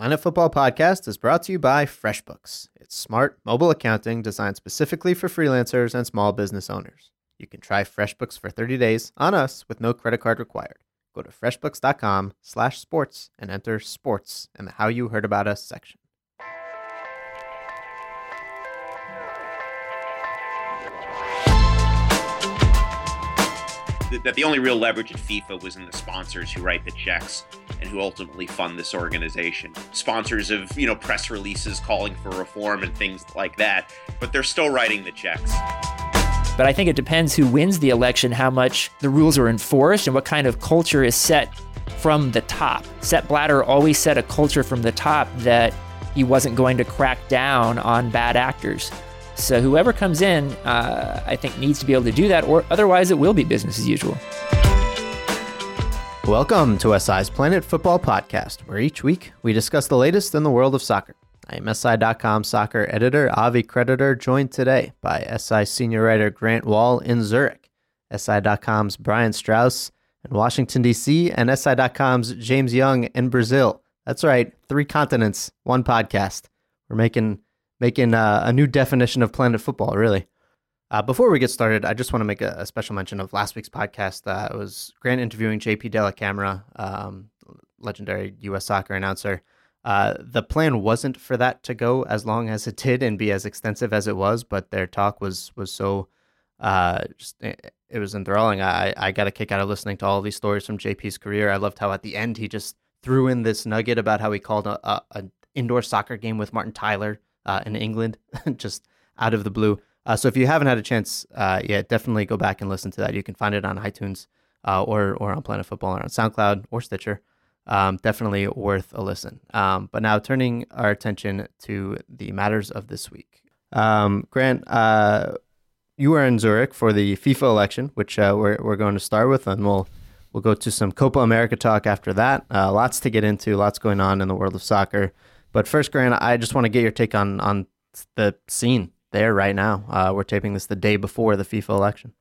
Planet Football Podcast is brought to you by FreshBooks. It's smart, mobile accounting designed specifically for freelancers and small business owners. You can try FreshBooks for 30 days on us with no credit card required. Go to freshbooks.com slash sports and enter sports in the How You Heard About Us section. That the only real leverage at FIFA was in the sponsors who write the checks and who ultimately fund this organization. Sponsors of, you know, press releases calling for reform and things like that, but they're still writing the checks. But I think it depends who wins the election, how much the rules are enforced, and what kind of culture is set from the top. Sepp Blatter always set a culture from the top that he wasn't going to crack down on bad actors. So whoever comes in, uh, I think, needs to be able to do that, or otherwise it will be business as usual. Welcome to SI's Planet Football Podcast, where each week we discuss the latest in the world of soccer. I am SI.com soccer editor Avi Creditor, joined today by SI senior writer Grant Wahl in Zurich, SI.com's Brian Straus in Washington, D.C., and SI.com's James Young in Brazil. That's right, three continents, one podcast. We're making making uh, a new definition of Planet Football, really. Uh, before we get started, I just want to make a, a special mention of last week's podcast. Uh, it was Grant interviewing JP Dellacamera, um, legendary U.S. soccer announcer. Uh, the plan wasn't for that to go as long as it did and be as extensive as it was, but their talk was was so uh, just it, it was enthralling. I I got a kick out of listening to all these stories from JP's career. I loved how at the end he just threw in this nugget about how he called a, a, a indoor soccer game with Martin Tyler uh, in England, just out of the blue. Uh, so if you haven't had a chance uh, yet, definitely go back and listen to that. You can find it on iTunes uh, or or on Planet Football or on SoundCloud or Stitcher. Um, definitely worth a listen. Um, but now turning our attention to the matters of this week. Um, Grant, uh, you were in Zurich for the FIFA election, which uh, we're we're going to start with, and we'll we'll go to some Copa America talk after that. lots to get into, lots going on in the world of soccer. But first, Grant, I just want to get your take on on the scene there right now. Uh, we're taping this the day before the FIFA election.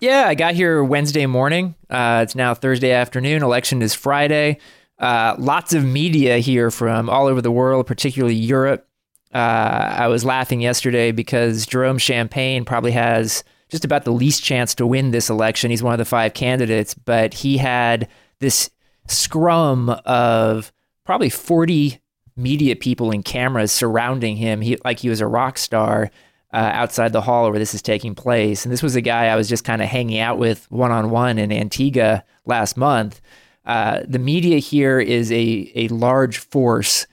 Yeah, I got here Wednesday morning. Uh, it's now Thursday afternoon. Election is Friday. Uh, lots of media here from all over the world, particularly Europe. Uh, I was laughing yesterday because Jerome Champagne probably has just about the least chance to win this election. He's one of the five candidates, but he had this scrum of probably 40 media people and cameras surrounding him, he, like he was a rock star uh, outside the hall where this is taking place. And this was a guy I was just kind of hanging out with one on one in Antigua last month. Uh, the media here is a, a large force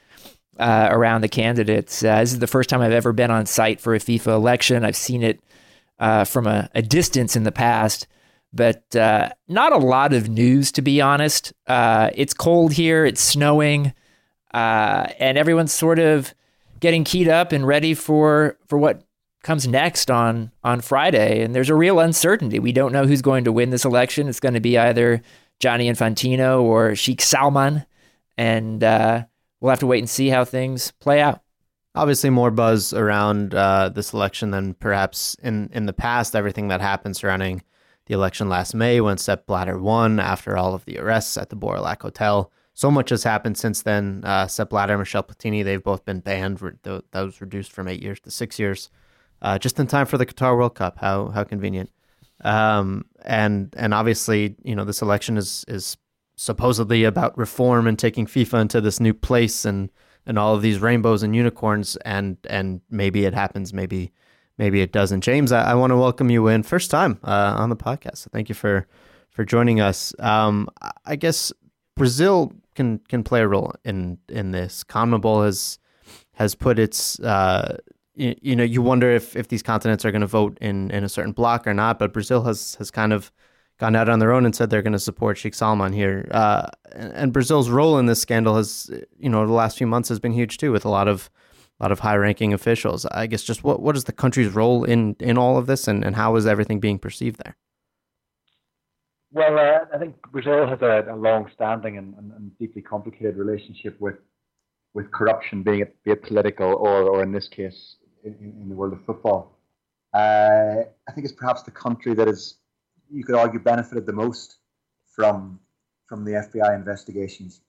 uh, around the candidates. Uh, this is the first time I've ever been on site for a FIFA election. I've seen it uh, from a, a, distance in the past, but uh, not a lot of news, to be honest. it's cold here, it's snowing uh, and everyone's sort of getting keyed up and ready for for what comes next on on Friday. And there's a real uncertainty. We don't know who's going to win this election. It's going to be either Gianni Infantino or Sheikh Salman, and uh, we'll have to wait and see how things play out. Obviously, more buzz around uh, this election than perhaps in in the past. Everything that happened surrounding the election last May, when Sepp Blatter won after all of the arrests at the Baur au Lac Hotel so much has happened since then. Uh, Sepp Blatter, and Michel Platini, they've both been banned. That was reduced from eight years to six years, uh, just in time for the Qatar World Cup. How how convenient. Um, and and obviously, you know, this election is is supposedly about reform and taking FIFA into this new place and and all of these rainbows and unicorns. And and maybe it happens, maybe maybe it doesn't. James, I, I want to welcome you in first time uh, on the podcast. So thank you for for joining us. Um, I guess Brazil can can play a role in in this. CONMEBOL has has put its uh, you, you, know you wonder if if these continents are going to vote in in a certain block or not. But Brazil has has kind of gone out on their own and said they're going to support Sheikh Salman here. Uh, and, and, Brazil's role in this scandal has, you know, the last few months has been huge too, with a lot of a lot of high-ranking officials. I guess just what what is the country's role in in all of this, and, and how is everything being perceived there? Well, uh, I think Brazil has a, a long-standing and, and, and, deeply complicated relationship with with corruption, being it, be it political or, or in this case, in, in the world of football. Uh, I think it's perhaps the country that is, you could argue, benefited the most from from the FBI investigations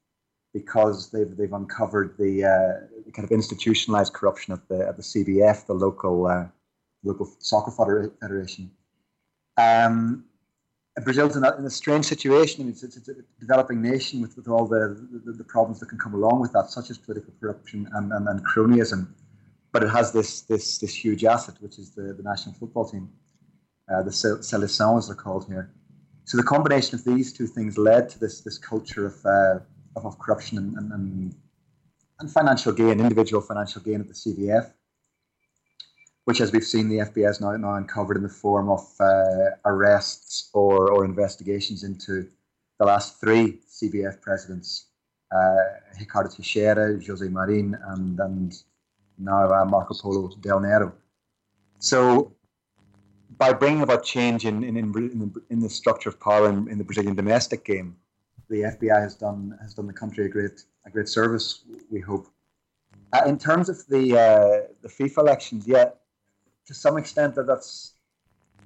because they've they've uncovered the uh, kind of institutionalized corruption at the at the CBF, the local uh, local soccer federation. Um, Brazil's in a, in a, strange situation. I mean, it's, it's, a developing nation with, with all the, the, the, problems that can come along with that, such as political corruption and, and, and cronyism. But it has this this this huge asset, which is the, the national football team, uh, the Seleção as they're called here. So the combination of these two things led to this this culture of uh, of, of, corruption and, and, and financial gain, individual financial gain at the CBF which, as we've seen, the FBI has now, now uncovered in the form of uh, arrests or, or investigations into the last three CBF presidents uh, Ricardo Teixeira, Jose Marin, and, and now uh, Marco Polo Del Nero. So, by bringing about change in, in, in, the, in the structure of power in, in the Brazilian domestic game, the FBI has done has done the country a great a great service. We hope. Uh, in terms of the uh, the FIFA elections, yeah, to some extent that that's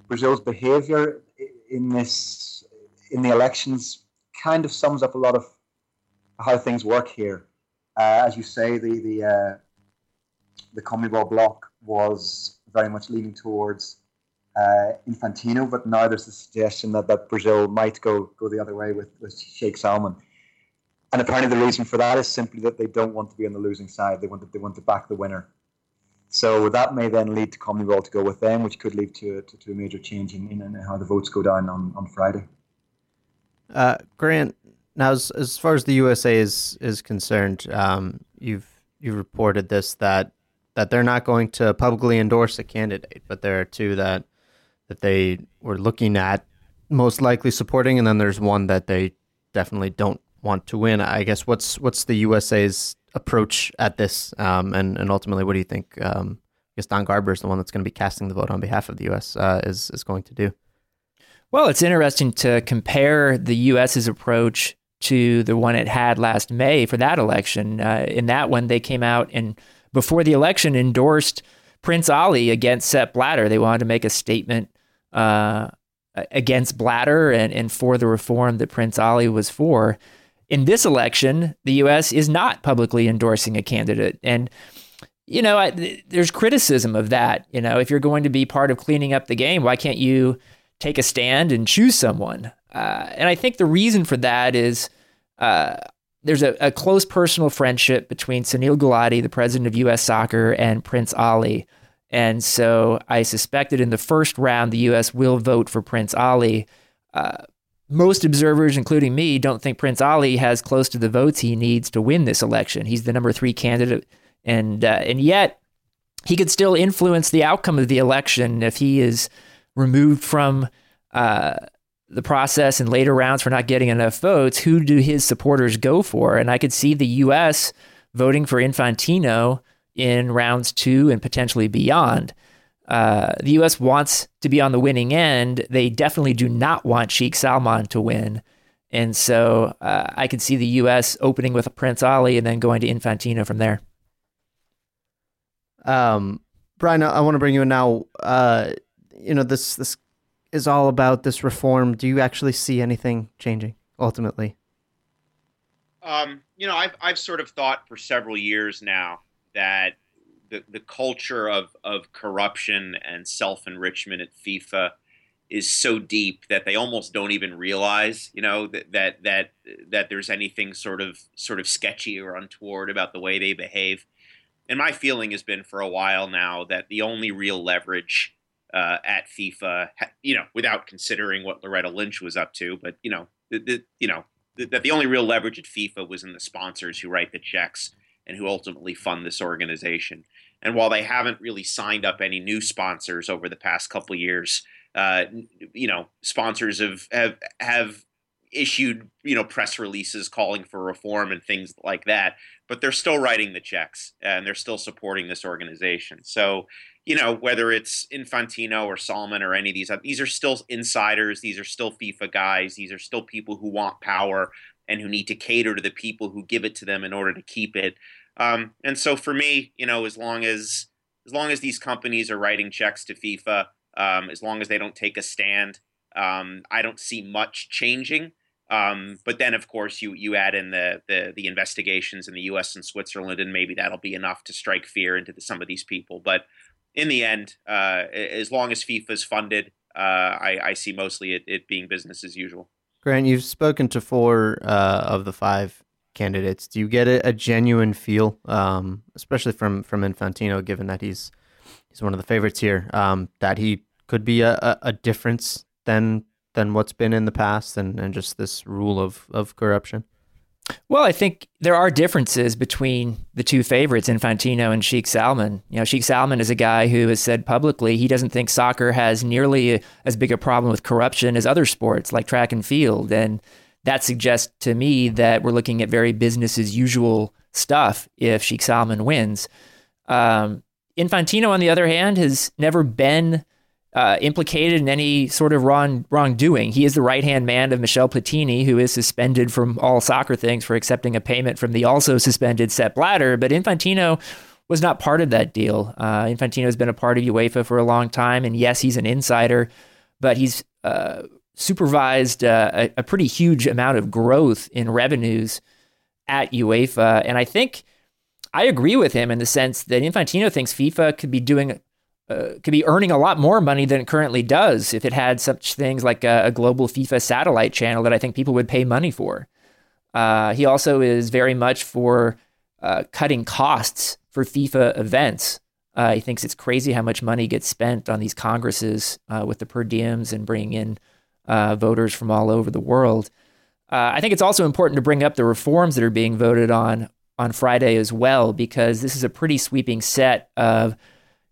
Brazil's behaviour in this in the elections kind of sums up a lot of how things work here. Uh, as you say, the the uh, the CONMEBOL bloc was very much leaning towards uh, Infantino, but now there's the suggestion that, that Brazil might go go the other way with, with Sheikh Salman. And apparently, the reason for that is simply that they don't want to be on the losing side. They want to, they want to back the winner. So that may then lead to CONMEBOL to go with them, which could lead to, to, to a major change in, in, how the votes go down on, on Friday. Uh, Grant, now as, as far as the USA is is concerned, um, you've you reported this that that they're not going to publicly endorse a candidate, but there are two that that they were looking at most likely supporting, and then there's one that they definitely don't want to win. I guess what's what's the USA's approach at this, um, and and ultimately, what do you think? Um, I guess Don Garber is the one that's going to be casting the vote on behalf of the U.S. Uh, is is going to do. Well, it's interesting to compare the U.S.'s approach to the one it had last May for that election. Uh, in that one, they came out and before the election endorsed Prince Ali against Sepp Blatter. They wanted to make a statement uh, against Blatter and, and for the reform that Prince Ali was for in this election, the U.S. is not publicly endorsing a candidate. And, you know, I, there's criticism of that. You know, if you're going to be part of cleaning up the game, why can't you take a stand and choose someone? Uh, and I think the reason for that is uh, there's a, a, close personal friendship between Sunil Gulati, the president of U.S. Soccer, and Prince Ali. And so I suspect that in the first round, the U.S. will vote for Prince Ali. Uh, most observers, including me, don't think Prince Ali has close to the votes he needs to win this election. He's the number three candidate, and uh, and yet he could still influence the outcome of the election if he is removed from uh, the process in later rounds for not getting enough votes. Who do his supporters go for? And I could see the U.S. voting for Infantino in rounds two and potentially beyond. Uh, the U.S. wants to be on the winning end. They definitely do not want Sheikh Salman to win. And so uh, I could see the U.S. opening with Prince Ali and then going to Infantino from there. Um, Brian, I want to bring you in now. Uh, you know, this this is all about this reform. Do you actually see anything changing ultimately? Um, you know, I've I've sort of thought for several years now that the, the culture of, of corruption and self enrichment at FIFA is so deep that they almost don't even realize, you know, that, that that that there's anything sort of sort of sketchy or untoward about the way they behave. And my feeling has been for a while now that the only real leverage uh, at FIFA, you know, without considering what Loretta Lynch was up to, but you know, the, the, you know, that the only real leverage at FIFA was in the sponsors who write the checks and who ultimately fund this organization. And while they haven't really signed up any new sponsors over the past couple years, uh, you know, sponsors have have have issued you know press releases calling for reform and things like that but they're still writing the checks and they're still supporting this organization so you know whether it's infantino or salman or any of these these are still insiders these are still fifa guys these are still people who want power and who need to cater to the people who give it to them in order to keep it um, and so for me you know as long as as long as these companies are writing checks to fifa um, as long as they don't take a stand um, I don't see much changing. Um, but then, of course, you you add in the, the, the investigations in the U.S. and Switzerland, and maybe that'll be enough to strike fear into the, some of these people. But in the end, uh, as long as FIFA is funded, uh, I, I, see mostly it, it, being business as usual. Grant, you've spoken to four uh, of the five candidates. Do you get a, a genuine feel, um, especially from from Infantino, given that he's he's one of the favorites here, um, that he could be a, a, a difference than than what's been in the past and, and just this rule of, of corruption? Well, I think there are differences between the two favorites, Infantino and Sheikh Salman. You know, Sheikh Salman is a guy who has said publicly he doesn't think soccer has nearly as big a problem with corruption as other sports like track and field. And that suggests to me that we're looking at very business as usual stuff if Sheikh Salman wins. Um, Infantino, on the other hand, has never been uh, implicated in any sort of wrong wrongdoing. He is the right hand man of Michel Platini, who is suspended from all soccer things for accepting a payment from the also suspended Sepp Blatter. But Infantino was not part of that deal. Uh, Infantino has been a part of UEFA for a long time, and yes, he's an insider, but he's uh, supervised uh, a, a pretty huge amount of growth in revenues at UEFA, and I think. I agree with him in the sense that Infantino thinks FIFA could be doing uh, could be earning a lot more money than it currently does if it had such things like a, a global FIFA satellite channel that I think people would pay money for. Uh, he also is very much for uh, cutting costs for FIFA events. Uh, he thinks it's crazy how much money gets spent on these congresses uh, with the per diems and bringing in uh, voters from all over the world. I think it's also important to bring up the reforms that are being voted on on Friday as well, because this is a pretty sweeping set of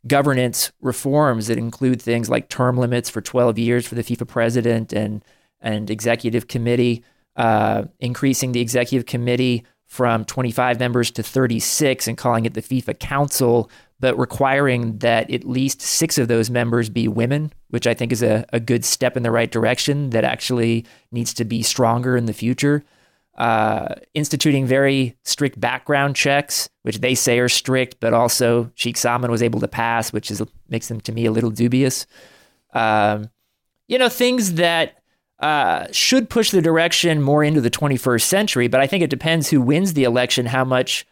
governance reforms that include things like term limits for 12 years for the FIFA president and and executive committee, uh, increasing the executive committee from 25 members to 36 and calling it the FIFA Council, but requiring that at least six of those members be women, which I think is a, a good step in the right direction that actually needs to be stronger in the future uh, instituting very strict background checks, which they say are strict, but also Sheikh Salman was able to pass, which is makes them to me a little dubious. Um, you know, things that uh, should push the direction more into the 21st century, but I think it depends who wins the election, how much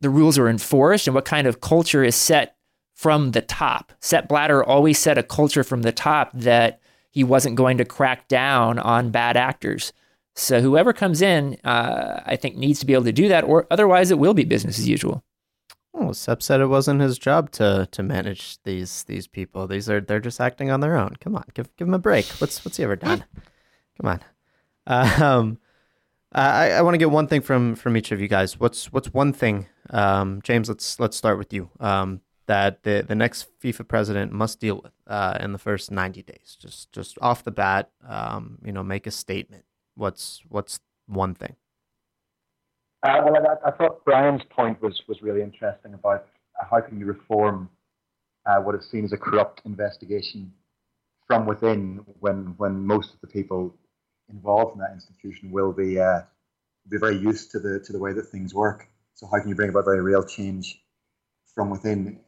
the rules are enforced, and what kind of culture is set from the top. Sepp Blatter always set a culture from the top that he wasn't going to crack down on bad actors. So whoever comes in, uh, I think, needs to be able to do that, or otherwise it will be business as usual. Well, Sepp said it wasn't his job to to manage these these people. These are they're just acting on their own. Come on, give give him a break. What's what's he ever done? Come on. Um, I I want to get one thing from from each of you guys. What's what's one thing? Um, James, let's let's start with you. Um, that the the next FIFA president must deal with uh, in the first ninety days. Just just off the bat, um, you know, make a statement. What's what's one thing? Uh, well, I, I, thought Brian's point was was really interesting about how can you reform uh, what is seen as a corrupt investigation from within when when most of the people involved in that institution will be uh, be very used to the to the way that things work. So how can you bring about very real change from within,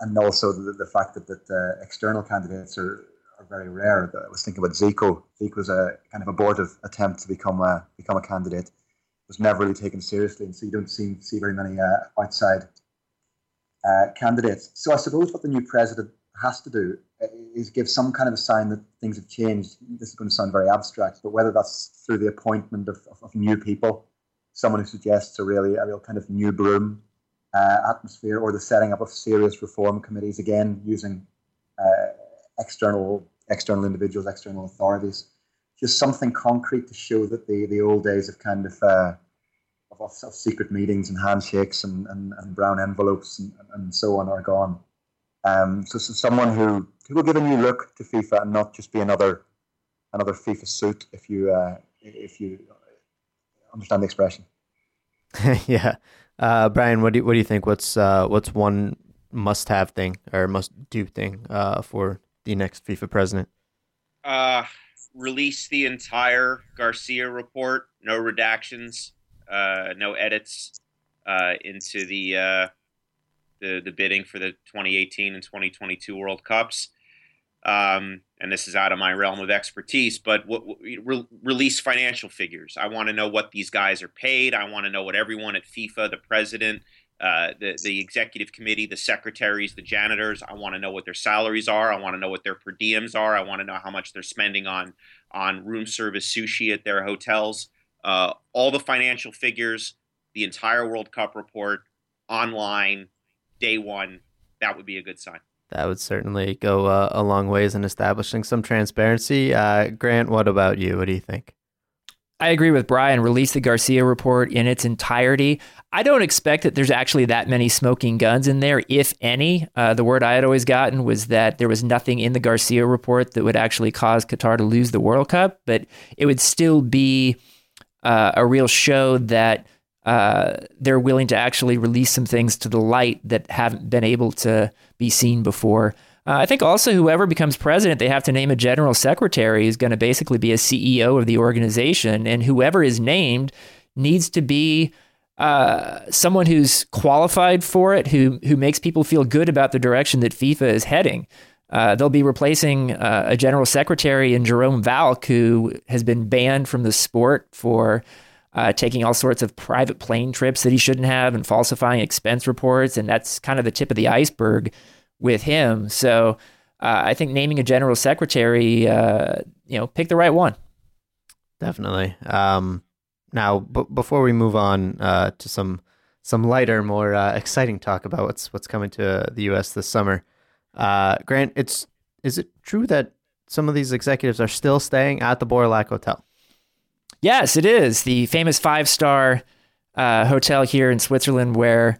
and also the, the fact that that uh, external candidates are are very rare. I was thinking about Zico. Zico was a kind of abortive attempt to become a become a candidate. Was never really taken seriously, and so you don't see see very many uh, outside uh, candidates. So I suppose what the new president has to do uh, is give some kind of a sign that things have changed. This is going to sound very abstract, but whether that's through the appointment of, of, of new people, someone who suggests a really a real kind of new broom uh, atmosphere, or the setting up of serious reform committees, again using external external individuals, external authorities, just something concrete to show that the the old days of kind of uh, of, of, secret meetings and handshakes and, and, and brown envelopes and, and so on are gone. Um, so, so someone who, who will give a new look to FIFA and not just be another another FIFA suit, if you uh, if you understand the expression. yeah, uh, Brian, what do you, what do you think? What's uh, what's one must have thing or must do thing uh, for the next FIFA president? Uh, release the entire Garcia report, no redactions, uh, no edits uh, into the uh, the the bidding for the 2018 and 2022 World Cups. Um, and this is out of my realm of expertise, but what, re- release financial figures. I want to know what these guys are paid. I want to know what everyone at FIFA, the president, uh, the the executive committee, the secretaries, the janitors. I want to know what their salaries are. I want to know what their per diems are. I want to know how much they're spending on on room service sushi at their hotels. Uh, all the financial figures, the entire World Cup report online, day one. That would be a good sign. That would certainly go uh, a long ways in establishing some transparency. Uh, Grant, what about you? What do you think? I agree with Brian. Release the Garcia report in its entirety. I don't expect that there's actually that many smoking guns in there, if any. Uh, the word I had always gotten was that there was nothing in the Garcia report that would actually cause Qatar to lose the World Cup, but it would still be uh, a real show that uh, they're willing to actually release some things to the light that haven't been able to be seen before. Uh, I think also whoever becomes president, they have to name a general secretary who's going to basically be a CEO of the organization, and whoever is named needs to be uh, someone who's qualified for it, who who makes people feel good about the direction that FIFA is heading. Uh, they'll be replacing uh, a general secretary in Jerome Valcke, who has been banned from the sport for uh, taking all sorts of private plane trips that he shouldn't have and falsifying expense reports, and that's kind of the tip of the iceberg with him. So uh, I think naming a general secretary, uh, you know, pick the right one. Definitely. Um, now, b- before we move on uh, to some some lighter, more uh, exciting talk about what's what's coming to the U.S. this summer, uh, Grant, it's is it true that some of these executives are still staying at the Baur au Lac Hotel? Yes, it is the famous five star uh, hotel here in Switzerland where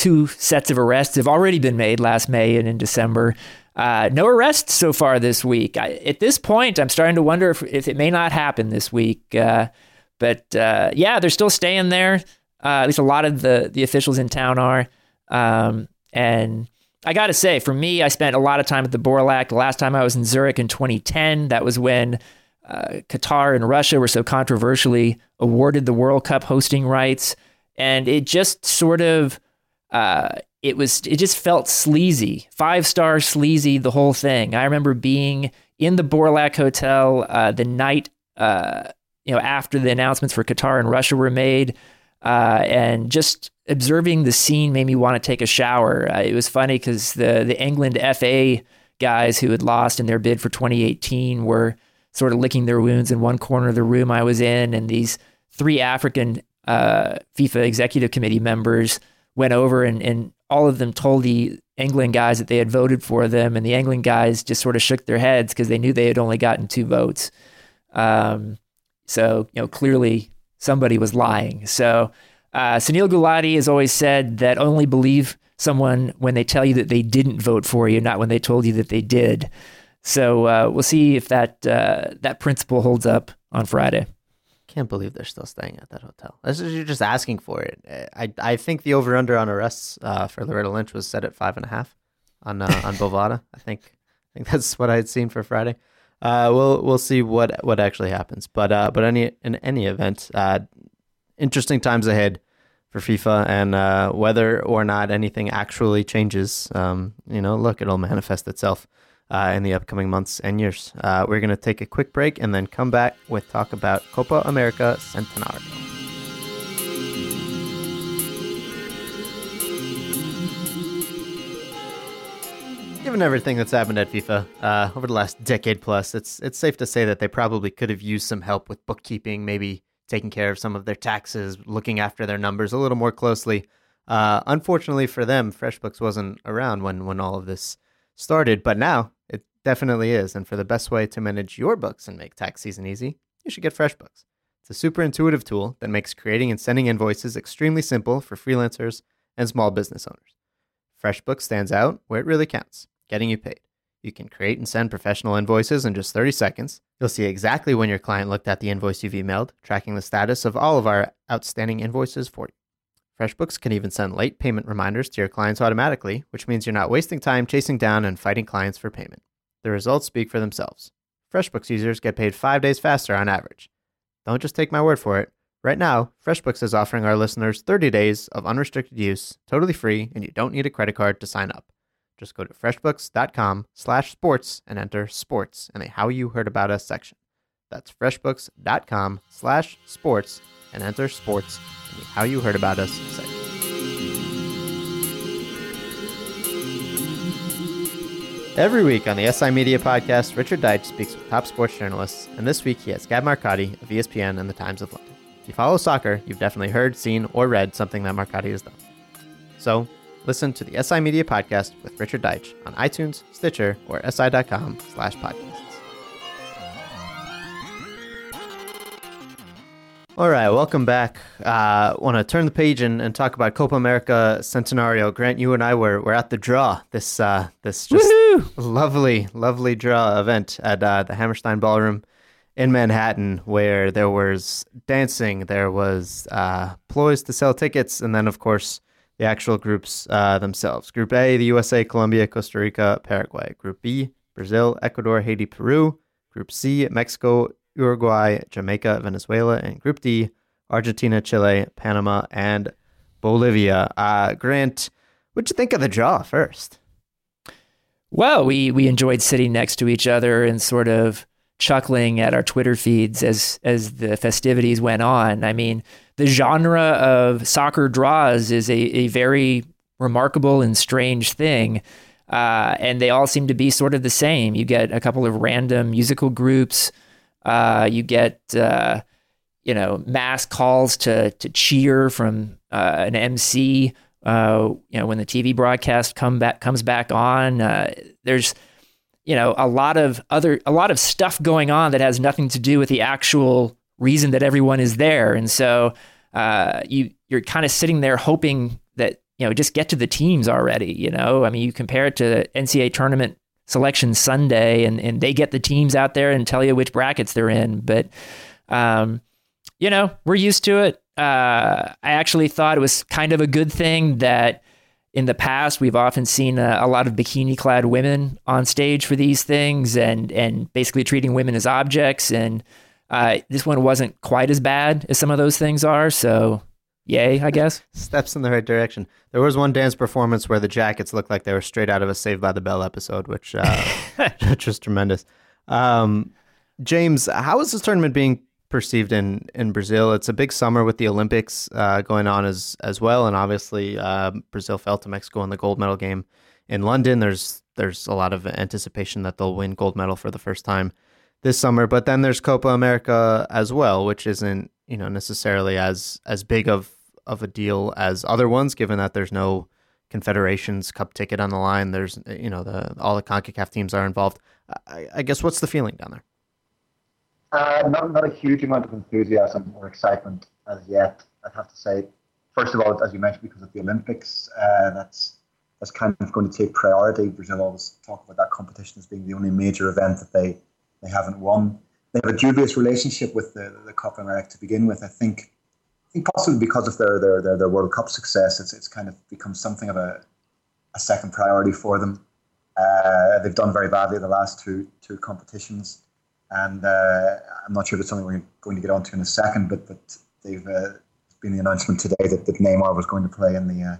two sets of arrests have already been made last May and in December. Uh, no arrests so far this week. I, at this point, I'm starting to wonder if, if, it may not happen this week. Uh, but uh, yeah, they're still staying there. Uh, at least a lot of the, the officials in town are. Um, and I got to say, for me, I spent a lot of time at the Baur au Lac. The last time I was in Zurich in 2010, that was when uh, Qatar and Russia were so controversially awarded the World Cup hosting rights. And it just sort of uh, it was it just felt sleazy, five star sleazy, the whole thing. I remember being in the Baur au Lac Hotel uh, the night uh, you know after the announcements for Qatar and Russia were made, uh, and just observing the scene made me want to take a shower. Uh, it was funny because the the England FA guys who had lost in their bid for 2018 were sort of licking their wounds in one corner of the room I was in, and these three African uh, FIFA executive committee members went over and, and all of them told the England guys that they had voted for them, and the England guys just sort of shook their heads because they knew they had only gotten two votes. Um, so you know clearly somebody was lying. So uh, Sunil Gulati has always said that only believe someone when they tell you that they didn't vote for you, not when they told you that they did. So uh, we'll see if that uh, that principle holds up on Friday. Can't believe they're still staying at that hotel. This is, you're just asking for it. I I think the over under on arrests uh, for Loretta Lynch was set at five and a half on uh, on Bovada. I think I think that's what I had seen for Friday. Uh, we'll we'll see what what actually happens. But uh, but any in any event, uh, interesting times ahead for FIFA, and uh, whether or not anything actually changes, um, you know, look, it'll manifest itself uh, in the upcoming months and years. Uh, we're going to take a quick break and then come back with talk about Copa America Centenario. Given everything that's happened at FIFA uh, over the last decade plus, it's it's safe to say that they probably could have used some help with bookkeeping, maybe taking care of some of their taxes, looking after their numbers a little more closely. Uh, unfortunately for them, FreshBooks wasn't around when when all of this started, but now it definitely is. And for the best way to manage your books and make tax season easy, you should get FreshBooks. It's a super intuitive tool that makes creating and sending invoices extremely simple for freelancers and small business owners. FreshBooks stands out where it really counts, getting you paid. You can create and send professional invoices in just 30 seconds. You'll see exactly when your client looked at the invoice you've emailed, tracking the status of all of our outstanding invoices for you. FreshBooks can even send late payment reminders to your clients automatically, which means you're not wasting time chasing down and fighting clients for payment. The results speak for themselves. FreshBooks users get paid five days faster on average. Don't just take my word for it. Right now, FreshBooks is offering our listeners 30 days of unrestricted use, totally free, and you don't need a credit card to sign up. Just go to freshbooks.com slash sports and enter sports in the How You Heard About Us section. That's freshbooks.com slash sports and enter sports in the How You Heard About Us. Every week on the SI Media podcast, Richard Deitsch speaks with top sports journalists, and this week he has Gab Marcotti of ESPN and the Times of London. If you follow soccer, you've definitely heard, seen, or read something that Marcotti has done. So, listen to the SI Media podcast with Richard Deitsch on iTunes, Stitcher, or si.com slash podcasts. All right, welcome back. Uh, Want to turn the page and, and talk about Copa America Centenario. Grant, you and I were, were at the draw this uh, this just Woohoo! lovely, lovely draw event at uh, the Hammerstein Ballroom in Manhattan, where there was dancing, there was uh, ploys to sell tickets, and then of course the actual groups uh, themselves. Group A, the USA, Colombia, Costa Rica, Paraguay. Group B, Brazil, Ecuador, Haiti, Peru. Group C, Mexico, Uruguay, Jamaica, Venezuela, and Group D, Argentina, Chile, Panama, and Bolivia. Uh, Grant, what'd you think of the draw first? Well, we we enjoyed sitting next to each other and sort of chuckling at our Twitter feeds as as the festivities went on. I mean, the genre of soccer draws is a, a very remarkable and strange thing. Uh, and they all seem to be sort of the same. You get a couple of random musical groups. Uh, you get uh, you know mass calls to to cheer from uh, an MC. Uh, you know when the TV broadcast come back comes back on. Uh, there's you know a lot of other a lot of stuff going on that has nothing to do with the actual reason that everyone is there, and so uh, you you're kind of sitting there hoping that you know just get to the teams already. You know, I mean, you compare it to NCAA tournament selection Sunday, and and they get the teams out there and tell you which brackets they're in, but um, you know, we're used to it. Uh, I actually thought it was kind of a good thing that in the past we've often seen a, a lot of bikini clad women on stage for these things and and basically treating women as objects. And uh, this one wasn't quite as bad as some of those things are. So yay i guess Steps in the right direction. There was one dance performance where the jackets looked like they were straight out of a Saved by the Bell episode, which uh, which was tremendous. Um, James, how is this tournament being perceived in, in Brazil? It's a big summer with the Olympics uh, going on as as well, and obviously uh, Brazil fell to Mexico in the gold medal game in London. There's there's a lot of anticipation that they'll win gold medal for the first time this summer. But then there's Copa America as well, which isn't you know necessarily as as big of of a deal as other ones, given that there's no Confederations Cup ticket on the line. There's you know the all the Concacaf teams are involved. I, I guess what's the feeling down there? Uh, not, not a huge amount of enthusiasm or excitement as yet, I'd have to say. First of all, as you mentioned, because of the Olympics, uh, that's that's kind of going to take priority. Brazil always talk about that competition as being the only major event that they, they haven't won. They have a dubious relationship with the, the Copa America to begin with. I think, I think possibly because of their, their, their, their World Cup success, it's, it's kind of become something of a, a second priority for them. Uh, they've done very badly the last two two competitions and uh, I'm not sure if it's something we're going to get onto in a second, but but they've uh, been the announcement today that, that Neymar was going to play in the uh,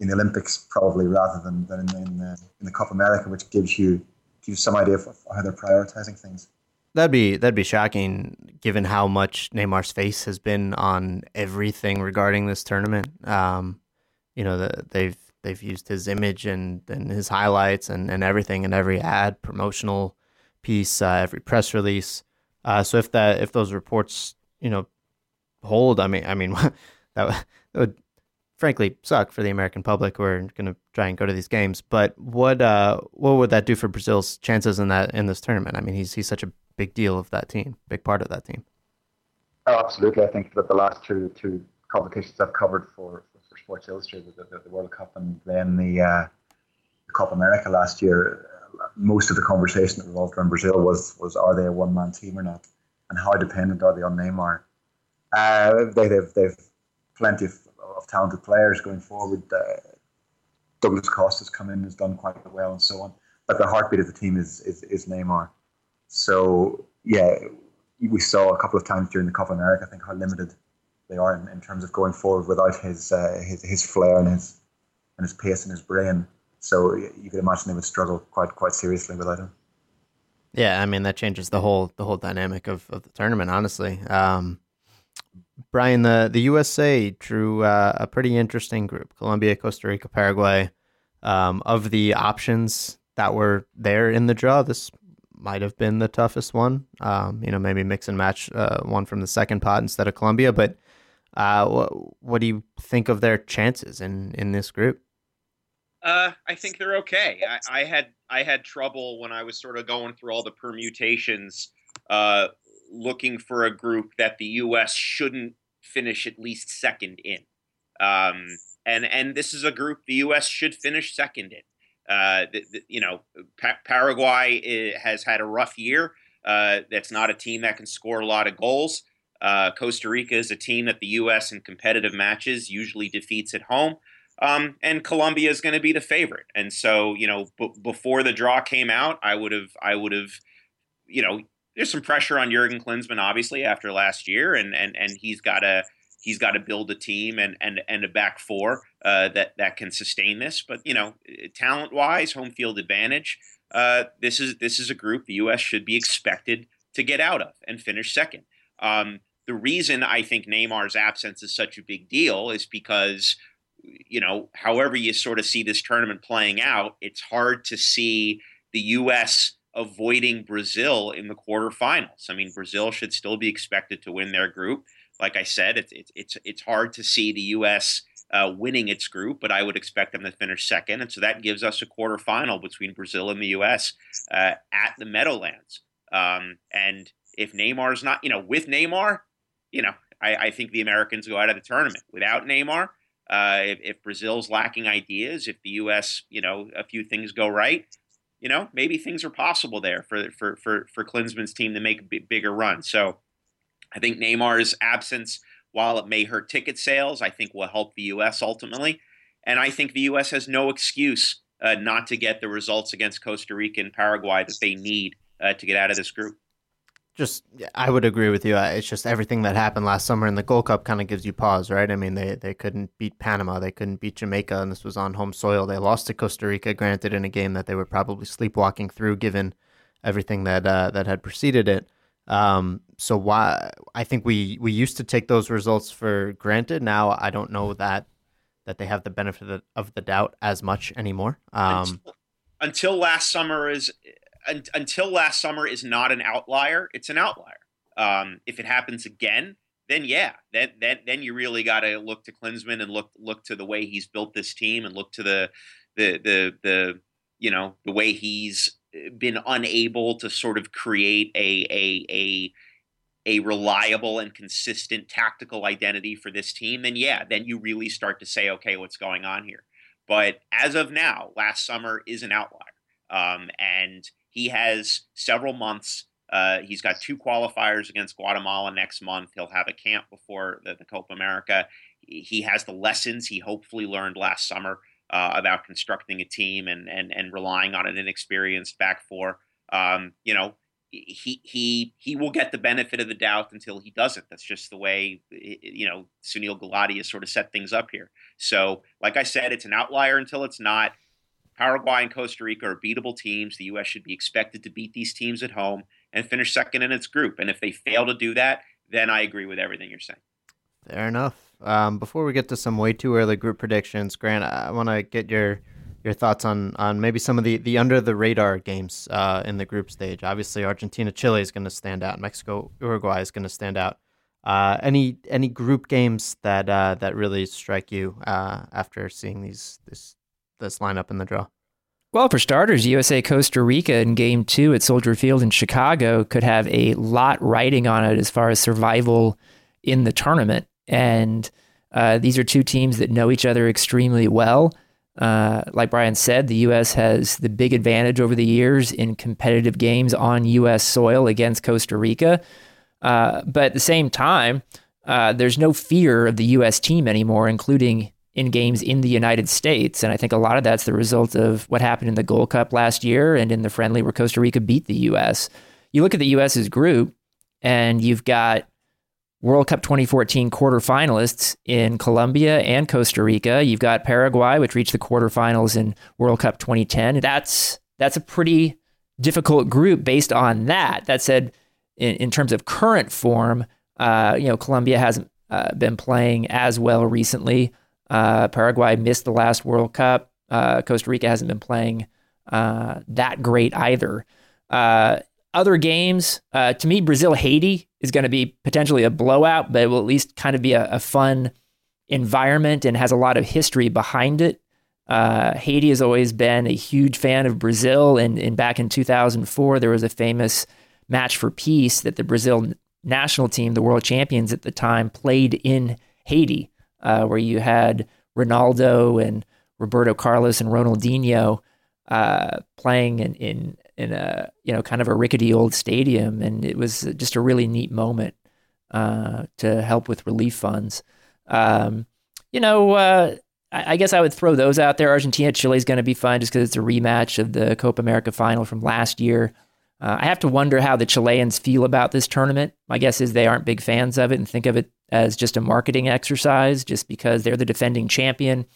in the Olympics probably rather than, than in, in, uh, in the Copa America, which gives you gives you some idea of how they're prioritizing things. That'd be that'd be shocking, given how much Neymar's face has been on everything regarding this tournament. Um, you know, the, they've they've used his image and, and his highlights and, and everything in every ad, promotional piece, uh, every press release. Uh, so if that if those reports you know hold, I mean I mean that, that would frankly suck for the American public who are going to try and go to these games. But what uh, what would that do for Brazil's chances in that in this tournament? I mean he's he's such a big deal of that team, big part of that team. Oh, absolutely. I think that the last two two competitions I've covered for, for Sports Illustrated, the, the, the World Cup, and then the, uh, the Copa America last year, most of the conversation that revolved around Brazil was was are they a one man team or not, and how dependent are they on Neymar? Uh, they, have they've plenty of, of talented players going forward. Uh, Douglas Costa has come in, has done quite well, and so on. But the heartbeat of the team is is, is Neymar. So yeah, we saw a couple of times during the Copa America, I think, how limited they are in, in terms of going forward without his, uh, his his flair and his and his pace and his brain. So you could imagine they would struggle quite quite seriously without him. Yeah, I mean that changes the whole the whole dynamic of, of the tournament. Honestly, um, Brian, the the USA drew uh, a pretty interesting group: Colombia, Costa Rica, Paraguay. Um, of the options that were there in the draw, this might have been the toughest one. Um, you know, maybe mix and match uh, one from the second pot instead of Colombia. But uh, what, what do you think of their chances in, in this group? Uh, I think they're okay. I, I, had I had trouble when I was sort of going through all the permutations, uh, looking for a group that the U.S. shouldn't finish at least second in. Um, and and this is a group the U.S. should finish second in. Uh, the, the, you know, pa- Paraguay eh, has had a rough year. Uh, that's not a team that can score a lot of goals. Uh, Costa Rica is a team that the U.S. in competitive matches usually defeats at home. Um, and Colombia is going to be the favorite. And so, you know, b- before the draw came out, I would have, I would have, you know, there's some pressure on Jurgen Klinsmann, obviously, after last year, and and and he's got to he's got to build a team and and and a back four uh, that that can sustain this. But you know, talent wise, home field advantage. Uh, this is this is a group the U.S. should be expected to get out of and finish second. Um, the reason I think Neymar's absence is such a big deal is because you know, however you sort of see this tournament playing out, it's hard to see the U.S. avoiding Brazil in the quarterfinals. I mean, Brazil should still be expected to win their group. Like I said, it's it's it's, it's hard to see the U.S. Uh, winning its group, but I would expect them to finish second, and so that gives us a quarterfinal between Brazil and the U.S. Uh, at the Meadowlands. Um, and if Neymar's not, you know, with Neymar, you know, I, I think the Americans go out of the tournament. Without Neymar, uh, if, if, Brazil's lacking ideas, if the U.S., you know, a few things go right, you know, maybe things are possible there for for for for Klinsmann's team to make a bigger run. So, I think Neymar's absence, while it may hurt ticket sales, I think will help the U.S. ultimately, and I think the U.S. has no excuse uh, not to get the results against Costa Rica and Paraguay that they need uh, to get out of this group just I would agree with you. It's just everything that happened last summer in the Gold Cup kind of gives you pause, right? I mean, they they couldn't beat Panama, they couldn't beat Jamaica, and this was on home soil. They lost to Costa Rica, granted, in a game that they were probably sleepwalking through, given everything that uh, that had preceded it. Um, so why I think we we used to take those results for granted. Now I don't know that that they have the benefit of the doubt as much anymore. Um, until, until last summer is un- until last summer is not an outlier. It's an outlier. Um, if it happens again, then yeah, then then then you really got to look to Klinsmann and look look to the way he's built this team and look to the the the the you know the way he's been unable to sort of create a a a a reliable and consistent tactical identity for this team, then yeah, then you really start to say, okay, what's going on here? But as of now, last summer is an outlier, um, and he has several months. Uh, he's got two qualifiers against Guatemala next month. He'll have a camp before the, the Copa America. He has the lessons he hopefully learned last summer uh, about constructing a team and, and and relying on an inexperienced back four. Um, you know, he he he will get the benefit of the doubt until he doesn't. That's just the way you know Sunil Gulati has sort of set things up here. So, like I said, it's an outlier until it's not. Paraguay and Costa Rica are beatable teams. The U.S. should be expected to beat these teams at home and finish second in its group. And if they fail to do that, then I agree with everything you're saying. Fair enough. Um, before we get to some way too early group predictions, Grant, I want to get your your thoughts on on maybe some of the, the under the radar games uh, in the group stage. Obviously, Argentina Chile is going to stand out. Mexico Uruguay is going to stand out. Uh, any any group games that uh, that really strike you uh, after seeing these this this lineup in the draw? Well, for starters, USA Costa Rica in game two at Soldier Field in Chicago could have a lot riding on it as far as survival in the tournament. And Uh, these are two teams that know each other extremely well. Uh, like Brian said, the U.S. has the big advantage over the years in competitive games on U.S. soil against Costa Rica. Uh, but at the same time, uh, there's no fear of the U.S. team anymore, including in games in the United States. And I think a lot of that's the result of what happened in the Gold Cup last year and in the friendly where Costa Rica beat the U.S. You look at the U.S.'s group, and you've got World Cup 2014 quarterfinalists in Colombia and Costa Rica. You've got Paraguay, which reached the quarterfinals in World Cup 2010. That's that's a pretty difficult group based on that. That said, in, in terms of current form, uh, you know, Colombia hasn't uh, been playing as well recently. Uh, Paraguay missed the last World Cup. Uh, Costa Rica hasn't been playing uh, that great either. Uh, other games, to me, Brazil Haiti is going to be potentially a blowout, but it will at least kind of be a, a fun environment and has a lot of history behind it. Uh, Haiti has always been a huge fan of Brazil, and, and back in 2004, there was a famous match for peace that the Brazil national team, the world champions at the time, played in Haiti, uh, where you had Ronaldo and Roberto Carlos and Ronaldinho uh, playing in, in in a you know kind of a rickety old stadium, and it was just a really neat moment uh, to help with relief funds. Um, you know, uh, I, I, guess I would throw those out there. Argentina Chile is going to be fun just because it's a rematch of the Copa America final from last year. Uh, I have to wonder how the Chileans feel about this tournament. My guess is they aren't big fans of it and think of it as just a marketing exercise, just because they're the defending champion.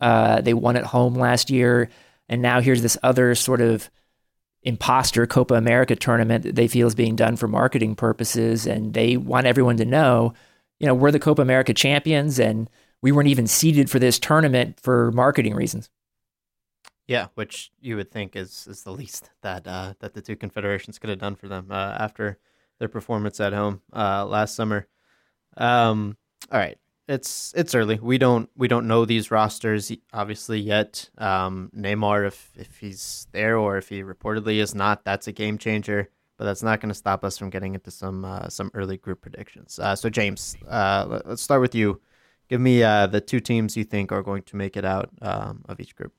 Uh, they won at home last year, and now here's this other sort of imposter Copa America tournament that they feel is being done for marketing purposes. And they want everyone to know, you know, we're the Copa America champions and we weren't even seeded for this tournament for marketing reasons. Yeah, which you would think is is the least that uh, that the two confederations could have done for them uh, after their performance at home uh, last summer. Um, all right, it's it's early. We don't we don't know these rosters obviously yet. Um, Neymar, if if he's there or if he reportedly is not, that's a game changer. But that's not going to stop us from getting into some uh, some early group predictions. Uh, so James, uh, let's start with you. Give me uh, the two teams you think are going to make it out um, of each group.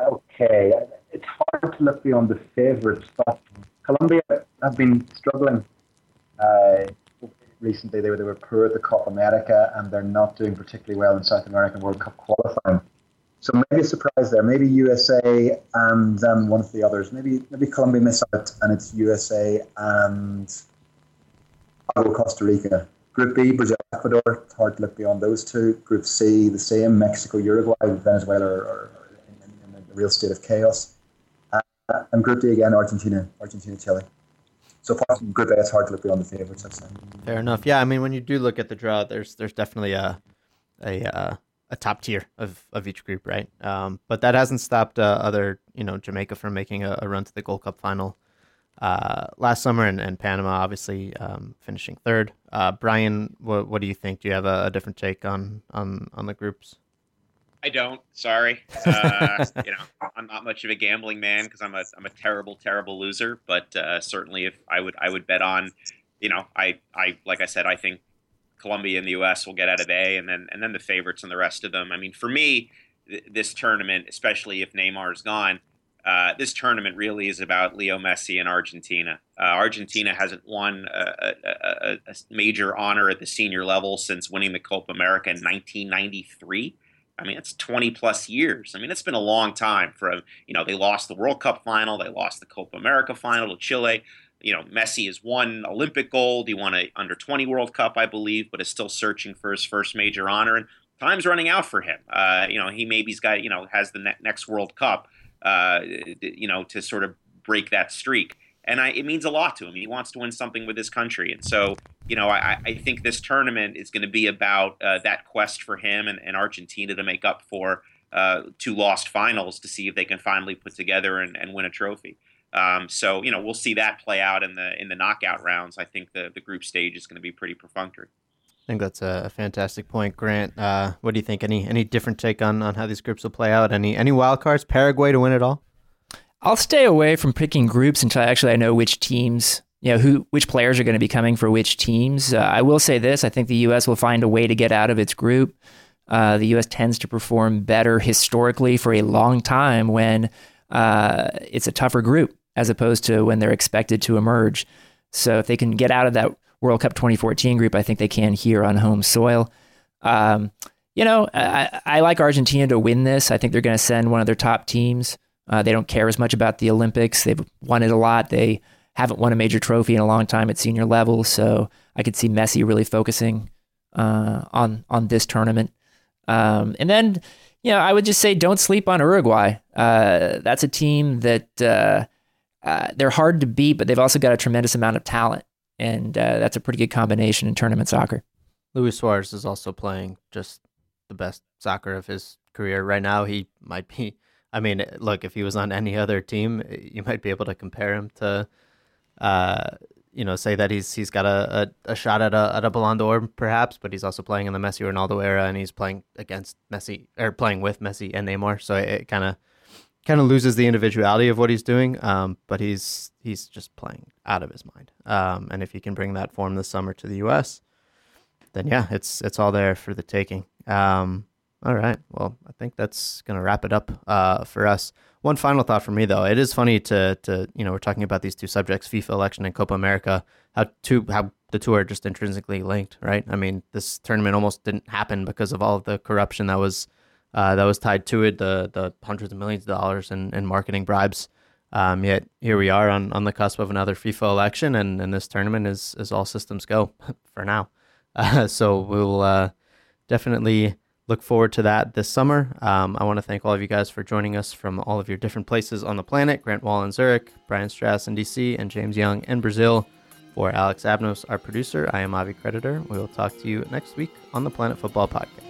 Okay, it's hard to look beyond the favorites, but Colombia have been struggling. Recently they were, they were poor at the Copa America and they're not doing particularly well in South American World Cup qualifying. So maybe a surprise there. Maybe USA and um, one of the others. Maybe maybe Colombia miss out and it's USA and Costa Rica. Group B, Brazil, Ecuador. It's hard to look beyond those two. Group C, the same. Mexico, Uruguay, Venezuela are, are in, in, a real state of chaos. Uh, and Group D again, Argentina, Argentina, Chile so far from A, it's hard to look beyond the favorites. I'd say. Fair enough. Yeah, I mean, when you do look at the draw, there's there's definitely a a uh, a top tier of, of each group, right? Um, but that hasn't stopped uh, other, you know, Jamaica from making a, a, run to the Gold Cup final uh, last summer, and, and Panama obviously um, finishing third. Uh, Brian, what what do you think? Do you have a, a different take on on on the groups? I don't. Sorry. Uh, you know, I'm not much of a gambling man because I'm a I'm a terrible terrible loser. But uh, certainly, if I would I would bet on, you know, I I like I said, I think Colombia and the U.S. will get out of A, and then and then the favorites and the rest of them. I mean, for me, th- this tournament, especially if Neymar is gone, uh, this tournament really is about Leo Messi and Argentina. Uh, Argentina hasn't won a, a, a, major honor at the senior level since winning the Copa America in 1993. I mean, it's 20 plus years. I mean, it's been a long time for, you know, they lost the World Cup final, they lost the Copa America final to Chile. You know, Messi has won Olympic gold. He won a under 20 World Cup, I believe, but is still searching for his first major honor. And time's running out for him. Uh, you know, he maybe's got, you know, has the ne- next World Cup, uh, you know, to sort of break that streak and I, it means a lot to him. He wants to win something with his country, and so you know I, I think this tournament is going to be about uh, that quest for him and, and, Argentina to make up for uh, two lost finals to see if they can finally put together and, and win a trophy. Um, so you know we'll see that play out in the in the knockout rounds. I think the the group stage is going to be pretty perfunctory. I think that's a fantastic point, Grant. Uh, what do you think? Any any different take on, on how these groups will play out? Any any wild cards? Paraguay to win it all? I'll stay away from picking groups until I actually I know which teams you know who which players are going to be coming for which teams. Uh, I will say this: I think the U.S. will find a way to get out of its group. Uh, the U.S. tends to perform better historically for a long time when uh, it's a tougher group as opposed to when they're expected to emerge. So if they can get out of that World Cup 2014 group, I think they can here on home soil. Um, you know, I, I, like Argentina to win this. I think they're going to send one of their top teams. Uh, they don't care as much about the Olympics. They've won it a lot. They haven't won a major trophy in a long time at senior level, so I could see Messi really focusing uh, on on this tournament. Um, and then, you know, I would just say don't sleep on Uruguay. Uh, that's a team that uh, uh, they're hard to beat, but they've also got a tremendous amount of talent, and uh, that's a pretty good combination in tournament soccer. Luis Suarez is also playing just the best soccer of his career right now. He might be. I mean, look, if he was on any other team, you might be able to compare him to, uh, you know, say that he's he's got a, a, a, shot at a at a Ballon d'Or perhaps, but he's also playing in the Messi Ronaldo era, and he's playing against Messi or playing with Messi and Neymar. So it kind of kind of loses the individuality of what he's doing. Um, but he's he's just playing out of his mind. Um, and if he can bring that form this summer to the U.S., then yeah, it's it's all there for the taking. Um, all right. Well, I think that's gonna wrap it up uh, for us. One final thought for me though, it is funny to to you know we're talking about these two subjects, FIFA election and Copa America, how two how the two are just intrinsically linked, right? I mean, this tournament almost didn't happen because of all of the corruption that was uh, that was tied to it, the the hundreds of millions of dollars in, in marketing bribes. Um, yet here we are on, on the cusp of another FIFA election, and, and this tournament is is all systems go for now. Uh, so we'll uh, definitely look forward to that this summer. Um, I want to thank all of you guys for joining us from all of your different places on the planet. Grant Wahl in Zurich, Brian Straus in DC, and James Young in Brazil. For Alex Abnos, our producer, I am Avi Creditor. We will talk to you next week on the Planet Football Podcast.